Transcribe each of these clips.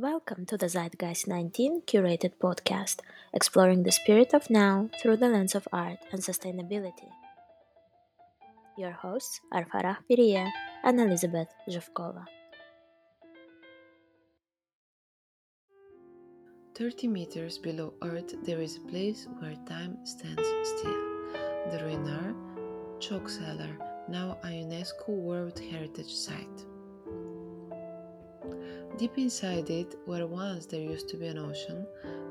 Welcome to the Zeitgeist 19 curated podcast, exploring the spirit of now through the lens of art and sustainability. Your hosts are Farah Piria and Elizabeth Zhevkova. 30 meters below Earth, there is a place where time stands still. The Ruinart Chalk Cellar, now a UNESCO World Heritage Site. Deep inside it, where once there used to be an ocean,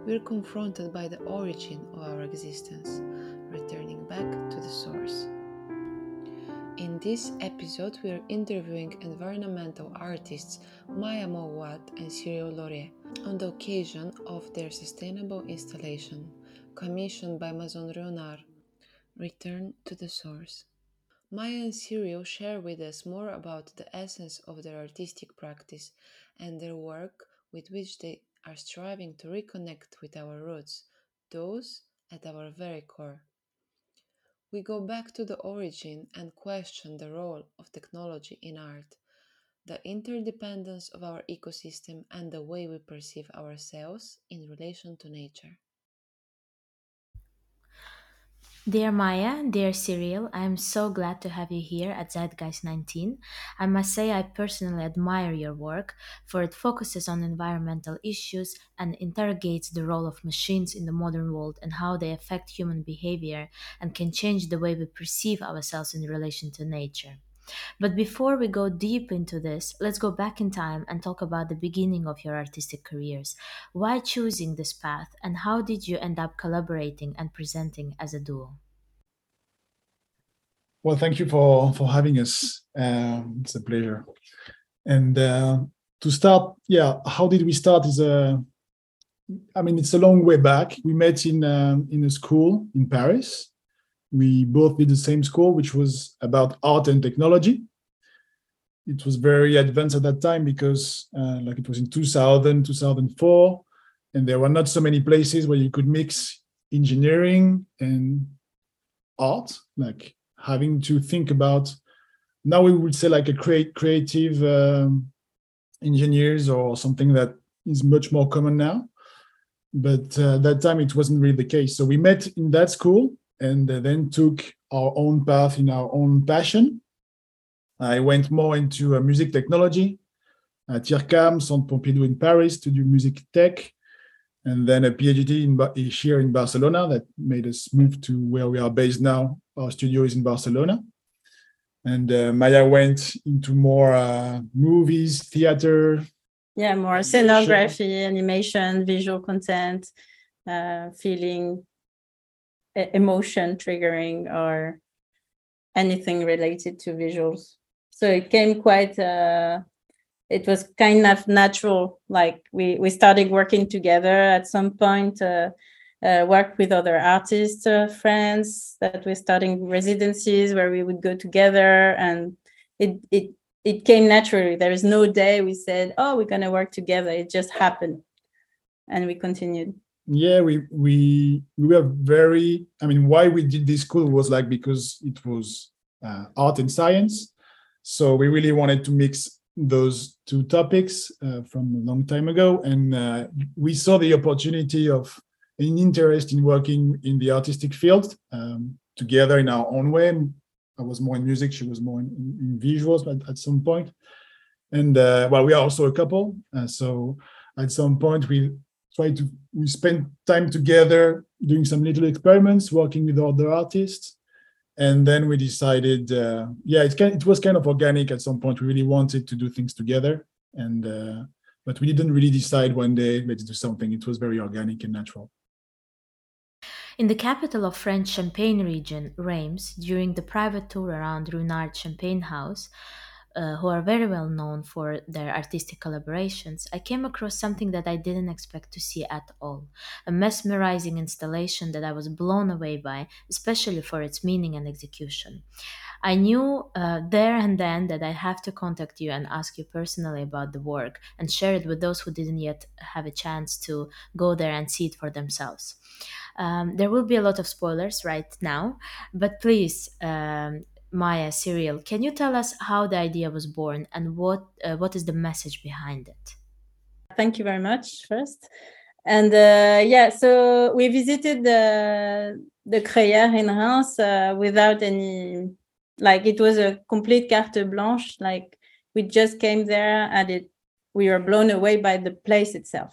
we are confronted by the origin of our existence, returning back to the source. In this episode, we are interviewing environmental artists Maya Mouawad and Cyril Laurier on the occasion of their sustainable installation, commissioned by Maison Ruinart, Return to the Source. Maya and Cyril share with us more about the essence of their artistic practice and their work with which they are striving to reconnect with our roots, those at our very core. We go back to the origin and question the role of technology in art, the interdependence of our ecosystem, and the way we perceive ourselves in relation to nature. Dear Maya, dear Cyril, I am so glad to have you here at Zeitgeist 19. I must say I personally admire your work, for it focuses on environmental issues and interrogates the role of machines in the modern world and how they affect human behavior and can change the way we perceive ourselves in relation to nature. But before we go deep into this, let's go back in time and talk about the beginning of your artistic careers. Why choosing this path, and how did you end up collaborating and presenting as a duo? Well, thank you for for having us. Um, it's a pleasure. And uh, to start, yeah, how did we start? Is a, I mean, it's a long way back. We met in um, in a school in Paris, we both did the same school, which was about art and technology. It was very advanced at that time because, uh, like, it was in 2000, 2004, and there were not so many places where you could mix engineering and art, like having to think about. Now we would say like a create creative um, engineers or something that is much more common now but uh, that time it wasn't really the case so we met in that school and then took our own path in our own passion. I went more into uh, music technology at IRCAM, Centre Pompidou in Paris to do music tech, and then a PhD in, here in Barcelona that made us move to where we are based now. Our studio is in Barcelona. And uh, Maya went into more uh, movies, theater. Yeah, more scenography, animation, visual content, uh, feeling, emotion triggering or anything related to visuals. So it came quite uh, it was kind of natural. Like we we started working together at some point. Uh, uh, worked with other artists uh, friends that were starting residencies where we would go together and it it it came naturally there is no day we said oh we're going to work together it just happened and we continued yeah we we we were very i mean why we did this school was like because it was uh, art and science. So we really wanted to mix those two topics uh, from a long time ago. And uh, we saw the opportunity of an interest in working in the artistic field um, together in our own way. I was more in music she was more in, in visuals at, at some point. And uh, well we are also a couple. Uh, so at some point we try to we spend time together doing some little experiments working with other artists. And then we decided uh, yeah it, it was kind of organic at some point. We really wanted to do things together. And uh, but we didn't really decide one day let's do something. It was very organic and natural. In the capital of French Champagne region, Reims, during the private tour around Ruinart Champagne House, uh, who are very well known for their artistic collaborations, I came across something that I didn't expect to see at all a mesmerizing installation that I was blown away by, especially for its meaning and execution. I knew uh, there and then that I have to contact you and ask you personally about the work and share it with those who didn't yet have a chance to go there and see it for themselves. Um, there will be a lot of spoilers right now, but please um, Maya Cyril, can you tell us how the idea was born and what uh, what is the message behind it? thank you very much first. And uh, yeah, so we visited the the Crayère in Reims uh, without any, like it was a complete carte blanche. Like we just came there and it, we were blown away by the place itself.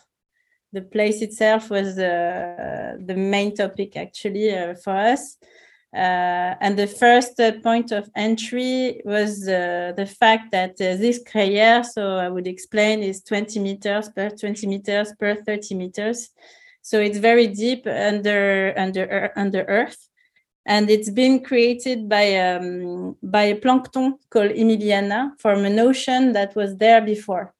The place itself was uh, the main topic actually uh, for us. Uh, and the first uh, point of entry was uh, the fact that this crayère, so I would explain, is 20 meters per 20 meters per 30 meters. So it's very deep under under under earth, and it's been created by um, by a plankton called Emiliania from an ocean that was there before.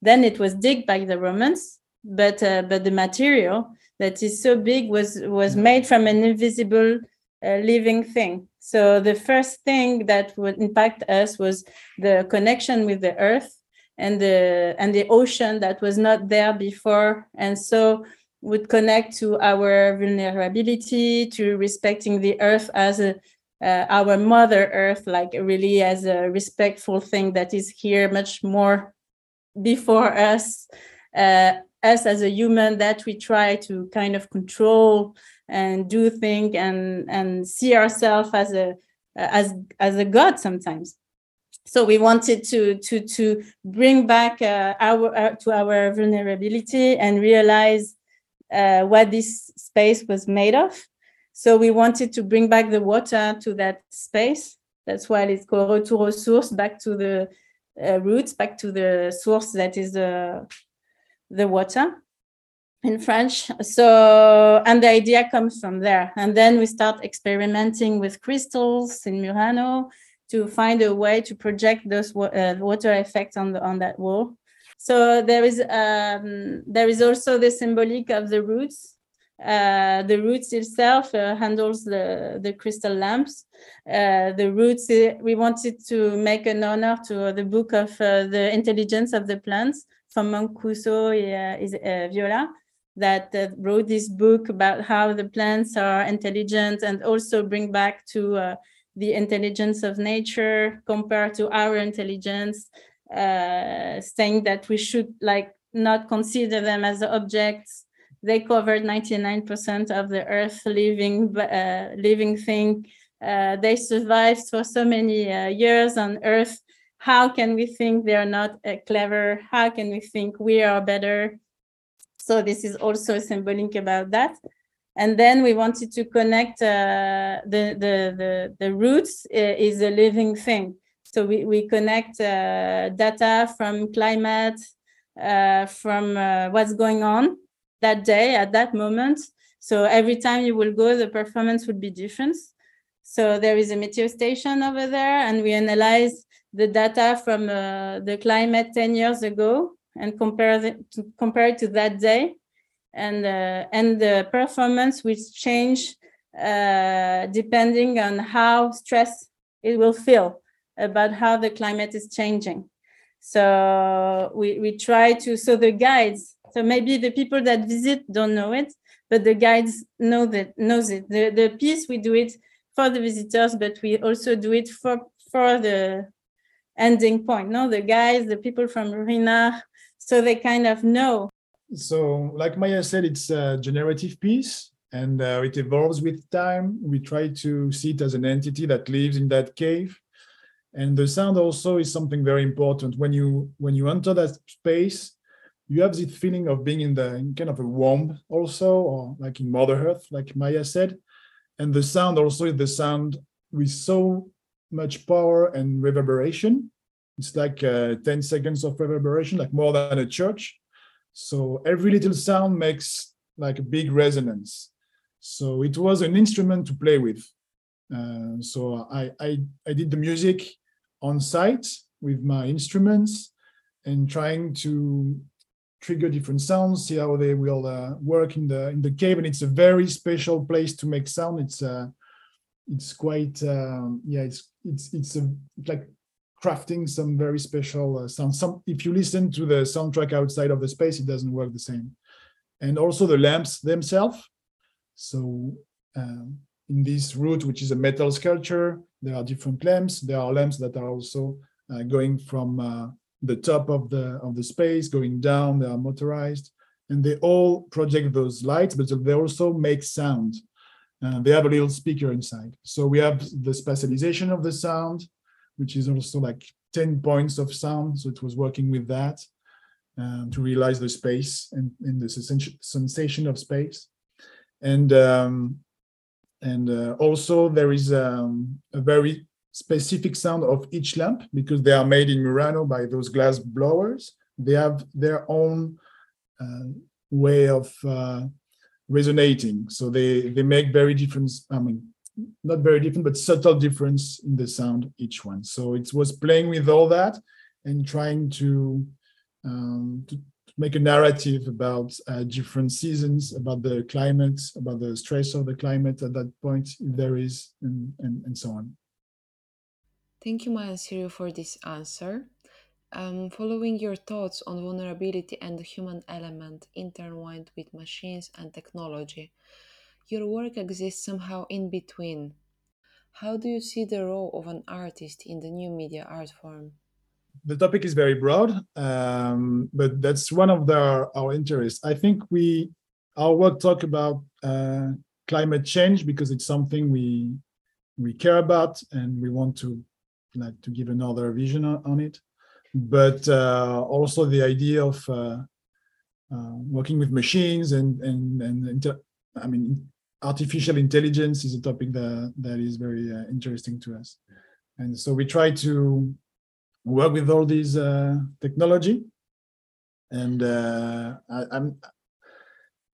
Then it was digged by the Romans, but uh, but the material that is so big was was made from an invisible a living thing. So the first thing that would impact us was the connection with the earth and the and the ocean that was not there before, and so would connect to our vulnerability, to respecting the earth as a uh, our mother earth, like really as a respectful thing that is here much more before us, uh, us as a human that we try to kind of control and do think and and see ourselves as a as as a god sometimes. So we wanted to to to bring back uh, our uh, to our vulnerability and realize uh, what this space was made of. So we wanted to bring back the water to that space. That's why it's called retour aux sources back to the uh, roots back to the source that is the the water in French. So, and the idea comes from there. And then we start experimenting with crystals in Murano to find a way to project those uh, water effects on the on that wall. So there is um, there is also the symbolic of the roots. Uh, the roots itself uh, handles the the crystal lamps. Uh, the roots uh, we wanted to make an honor to the book of uh, the intelligence of the plants from Mancuso is Viola that uh, wrote this book about how the plants are intelligent and also bring back to uh, the intelligence of nature compared to our intelligence, uh, saying that we should like not consider them as objects. They covered 99% of the earth living uh, living thing. Uh, they survived for so many uh, years on earth. How can we think they are not clever? How can we think we are better? So this is also symbolic about that. And then we wanted to connect uh, the, the, the, the roots uh, is a living thing. So we, we connect uh, data from climate, uh, from uh, what's going on that day at that moment. So every time you will go, the performance would be different. So there is a meteor station over there, and we analyze the data from uh, the climate 10 years ago and compare to compare to that day. And uh, and the performance will change uh, depending on how stressed it will feel about how the climate is changing. So we, we try to so the guides so maybe the people that visit don't know it but the guides know that knows it. The, the piece we do it for the visitors but we also do it for for the ending point. No the guys the people from Ruinart so they kind of know. So, like Maya said, it's a generative piece and uh, it evolves with time. We try to see it as an entity that lives in that cave. And the sound also is something very important. When you when you enter that space, you have this feeling of being in the in kind of a womb also, or like in Mother Earth, like Maya said. And the sound also is the sound with so much power and reverberation it's like uh, 10 seconds of reverberation, like more than a church. So every little sound makes like a big resonance. So it was an instrument to play with. Uh, so I, I, I did the music on site with my instruments and trying to trigger different sounds, see how they will uh, work in the in the cave. And it's a very special place to make sound. It's uh, it's quite um, yeah, it's it's it's a like crafting some very special uh, sound. Some if you listen to the soundtrack outside of the space, it doesn't work the same. And also the lamps themselves. So um, in this route, which is a metal sculpture, there are different lamps. There are lamps that are also uh, going from uh, the top of the of the space going down. They are motorized, and they all project those lights, but they also make sound. Uh, they have a little speaker inside. So we have the spatialization of the sound, which is also like 10 points of sound. So it was working with that um, to realize the space and, and the sensation of space. And um, and uh, also there is um, a very specific sound of each lamp because they are made in Murano by those glass blowers. They have their own uh, way of uh, resonating. So they they make very different. I mean, not very different, but subtle difference in the sound each one. So it was playing with all that and trying to um, to, make a narrative about uh, different seasons, about the climate, about the stress of the climate at that point, if there is, and, and, and so on. Thank you, Maya Cyril, for this answer. Um, following your thoughts on vulnerability and the human element intertwined with machines and technology, your work exists somehow in between. How do you see the role of an artist in the new media art form? the topic is very broad, um, but that's one of the, our interests. I think we our work talk about uh, climate change because it's something we we care about and we want to like to give another vision on, on it. But uh, also the idea of uh, uh working with machines and and and inter- I mean artificial intelligence is a topic that that is very uh, interesting to us. And so we try to work with all these uh, technology and uh, I,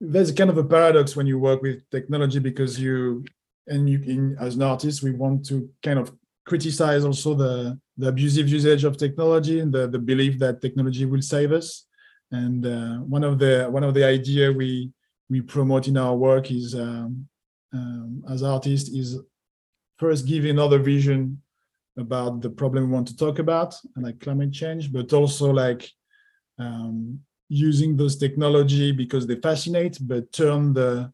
there's kind of a paradox when you work with technology because you and you in, as an artist we want to kind of criticize also the the abusive usage of technology and the, the belief that technology will save us and uh, one of the one of the idea we we promote in our work is um, um, as artists is first give another vision about the problem we want to talk about, like climate change, but also like um, using those technology because they fascinate, but turn the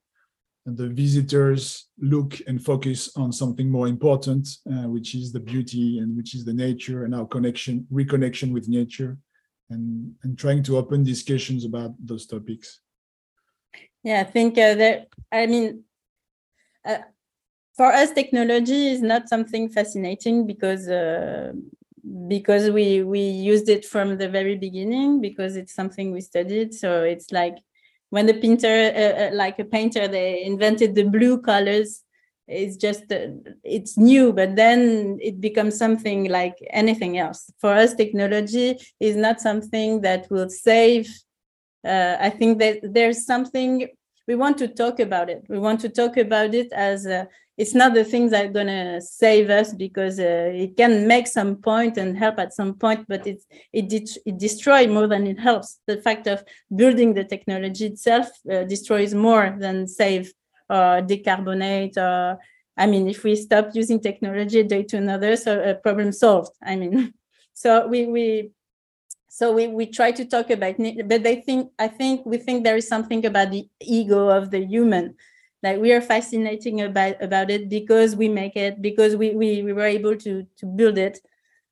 the visitors look and focus on something more important, uh, which is the beauty and which is the nature and our connection, reconnection with nature, and and trying to open discussions about those topics. Yeah, I think uh, that I mean. Uh, for us technology is not something fascinating because uh, because we we used it from the very beginning because it's something we studied so it's like when the painter uh, uh, like a painter they invented the blue colors it's just uh, it's new but then it becomes something like anything else for us technology is not something that will save uh, i think that there's something we want to talk about it. We want to talk about it as a, it's not the things that are to save us because uh, it can make some point and help at some point but it de- it destroys more than it helps. The fact of building the technology itself uh, destroys more than save or decarbonate or i mean if we stop using technology day to another so problem solved i mean. So we we so we, we try to talk about but they think i think we think there is something about the ego of the human. Like we are fascinating about about it because we make it because we we, we were able to to build it.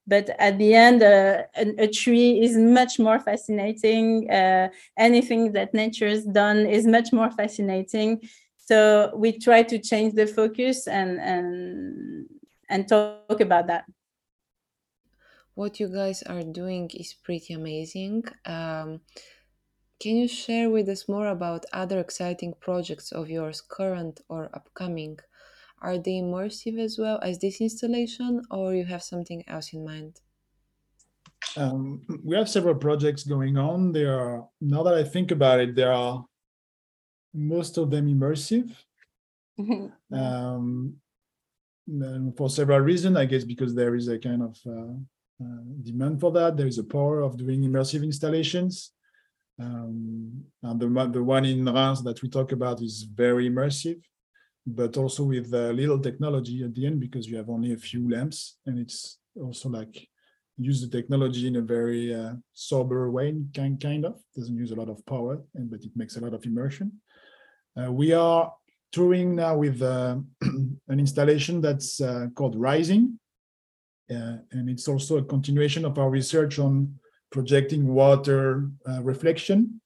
But at the end uh, a, a, tree is much more fascinating. Uh, anything that nature has done is much more fascinating. So we try to change the focus and and and talk about that what you guys are doing is pretty amazing um, can you share with us more about other exciting projects of yours, current or upcoming? Are they immersive as well as this installation, or you have something else in mind? Um, we have several projects going on. There are now that I think about it, there are most of them immersive. um, for several reasons, I guess because there is a kind of uh, demand for that. There is a power of doing immersive installations. Um, and the, the one in Reims that we talk about is very immersive, but also with uh, little technology at the end because you have only a few lamps and it's also like use the technology in a very uh, sober way, kind, kind of, doesn't use a lot of power, and but it makes a lot of immersion. Uh, we are touring now with uh, an installation that's uh, called Rising, uh, and it's also a continuation of our research on projecting water uh, reflection,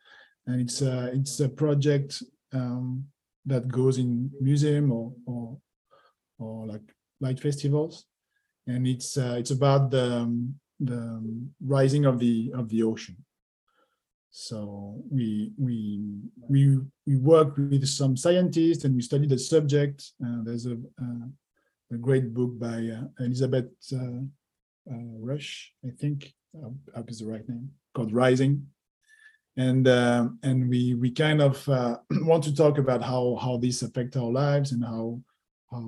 and it's a it's a project um, that goes in museum or or, or like light festivals, and it's uh, it's about the um, the rising of the of the ocean. So we we we we work with some scientists and we study the subject. Uh, there's a, uh, a great book by uh, Elizabeth uh, uh, Rush, I think, is the right name, called Rising. And um, and we we kind of uh, want to talk about how how this affect our lives and how how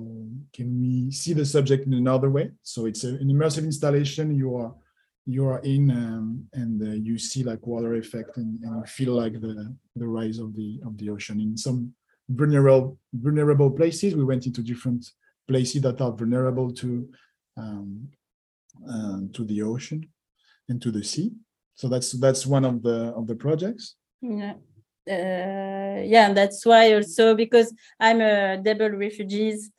can we see the subject in another way. So it's a, an immersive installation. You are you are in um, and uh, you see like water effect and, and you feel like the the rise of the of the ocean in some vulnerable vulnerable places we went into different places that are vulnerable to um, uh, to the ocean and to the sea. So that's that's one of the of the projects. Yeah. Uh, yeah, that's why also because I'm a double refugees,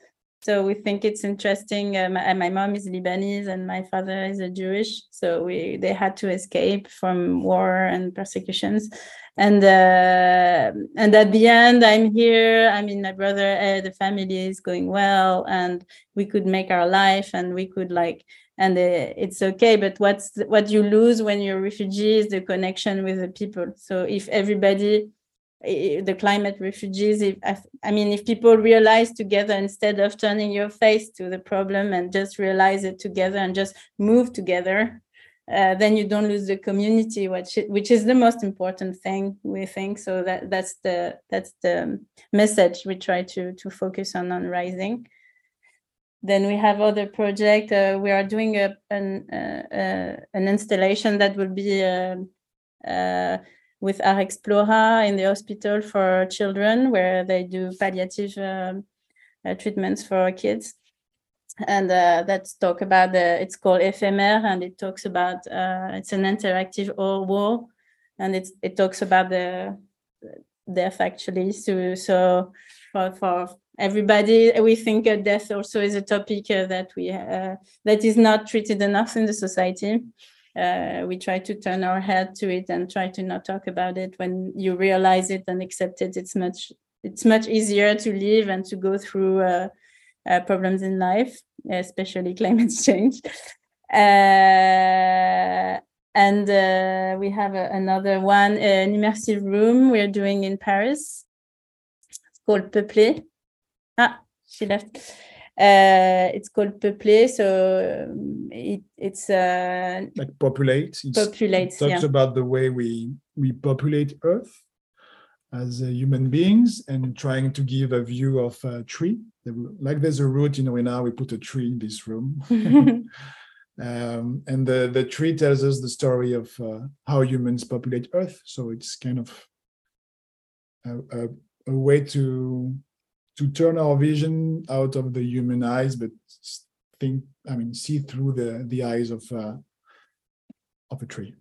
so we think it's interesting. Uh, my, mom is Lebanese and my father is a Jewish, so we they had to escape from war and persecutions, and uh, and at the end I'm here. I mean, my brother, uh, the family is going well, and we could make our life, and we could like and uh, it's okay but what's what you lose when you're a refugee is the connection with the people so if everybody the climate refugees if i mean if people realize together instead of turning your face to the problem and just realize it together and just move together uh, then you don't lose the community which which is the most important thing we think so that that's the that's the message we try to to focus on on rising then we have other project. Uh, we are doing a, an uh, uh, an installation that will be um, uh, with Art Explora in the hospital for children, where they do palliative um, uh, treatments for kids. And uh, that's talk about the. It's called Ephemer, and it talks about. it's an interactive wall, and it's it talks about the death actually. So so for for everybody we think death also is a topic uh, that we uh, that is not treated enough in the society uh, we try to turn our head to it and try to not talk about it. When you realize it and accept it it's much it's much easier to live and to go through uh, uh, problems in life especially climate change. Uh, and we have a, another one an immersive room we're doing in paris. It's called Peuplé Ah, she left. Uh, it's called Peuplé, so um, it, it's uh, like populate. It's, populate. It talks yeah. about the way we we populate Earth as uh, human beings and trying to give a view of a tree. Like there's a root, you know, now we put a tree in this room. um, and the, the tree tells us the story of uh, how humans populate Earth. So it's kind of a, a, a way to to turn our vision out of the human eyes, but think, I mean, see through the the eyes of uh, of a tree.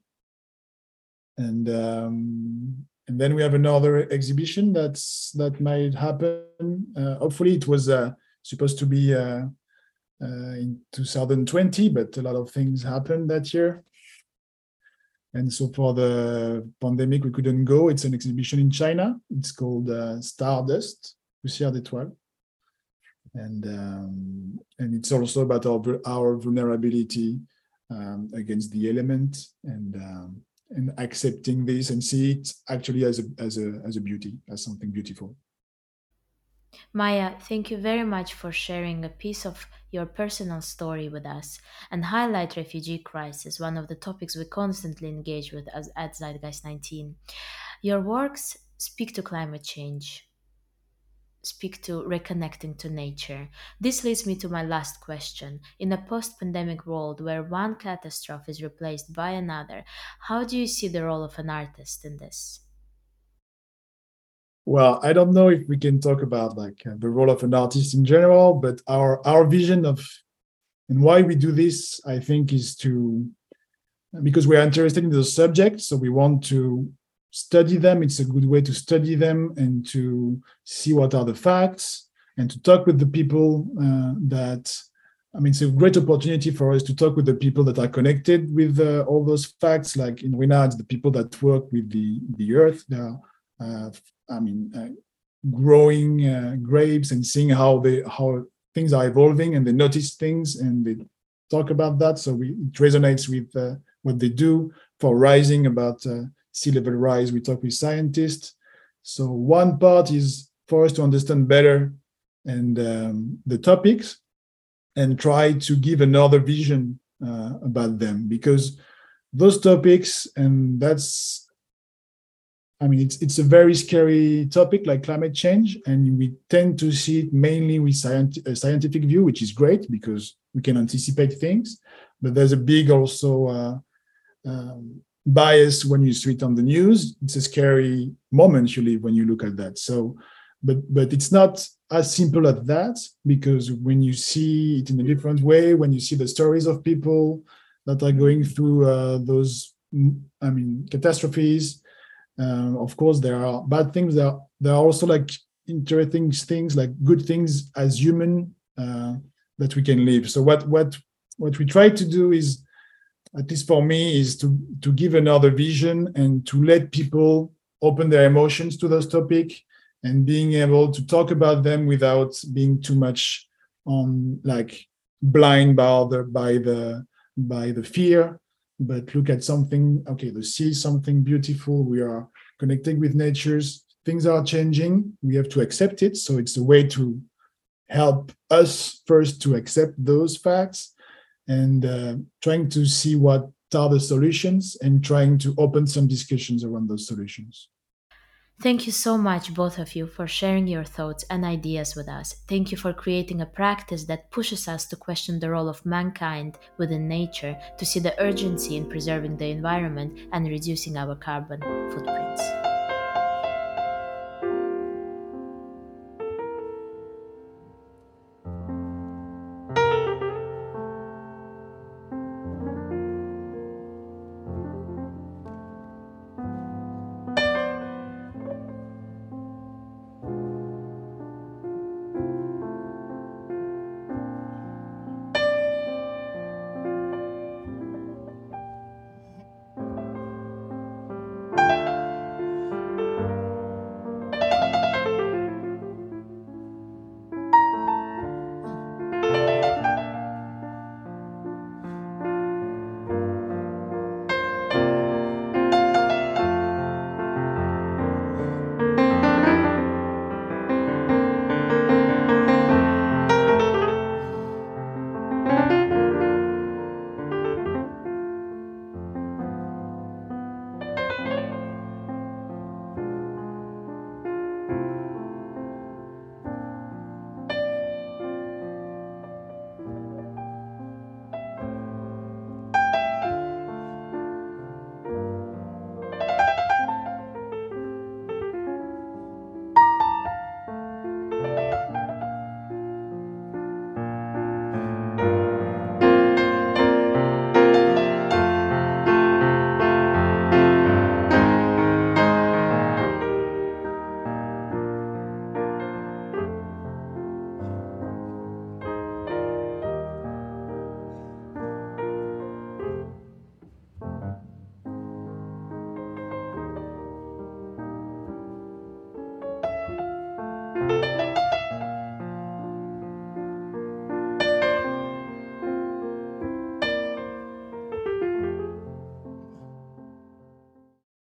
And um, and then we have another exhibition that's that might happen. Uh, hopefully, it was uh, supposed to be uh, uh in 2020, but a lot of things happened that year. And so for the pandemic, we couldn't go. It's an exhibition in China. It's called uh, Stardust Poussière d'étoiles. And, um, and it's also about our, our vulnerability um, against the element and, um, and accepting this and see it actually as a, as, a, as a beauty, as something beautiful. Maya, thank you very much for sharing a piece of your personal story with us and highlight refugee crisis, one of the topics we constantly engage with as at Zeitgeist 19. Your works speak to climate change, speak to reconnecting to nature. This leads me to my last question. In a post pandemic world where one catastrophe is replaced by another, how do you see the role of an artist in this? Well, I don't know if we can talk about like uh, the role of an artist in general, but our our vision of and why we do this, I think, is to because we're interested in the subject, so we want to study them. It's a good way to study them and to see what are the facts and to talk with the people uh, that I mean, it's a great opportunity for us to talk with the people that are connected with uh, all those facts. Like in Ruinart, the people that work with the the earth. They are, uh, I mean, uh, growing uh, grapes and seeing how they how things are evolving, and they notice things and they talk about that. So we, it resonates with uh, what they do for rising about uh, sea level rise. We talk with scientists. So one part is for us to understand better and um, the topics and try to give another vision uh, about them because those topics and that's I mean, it's it's a very scary topic like climate change, and we tend to see it mainly with scient- a scientific view, which is great because we can anticipate things. But there's a big also uh, um, bias when you it on the news. It's a scary moment you live when you look at that. So, but but it's not as simple as that because when you see it in a different way, when you see the stories of people that are going through uh, those, I mean, catastrophes uh, of course, there are bad things. There are, there are also like interesting things, like good things as human uh, that we can live. So what what what we try to do is, at least for me, is to to give another vision and to let people open their emotions to those topics and being able to talk about them without being too much on like blind by the by the by the fear but look at something okay the sea something beautiful. We are connecting with natures things are changing. We have to accept it. So it's a way to help us first to accept those facts and uh, trying to see what are the solutions and trying to open some discussions around those solutions Thank you so much, both of you, for sharing your thoughts and ideas with us. Thank you for creating a practice that pushes us to question the role of mankind within nature, to see the urgency in preserving the environment and reducing our carbon footprints.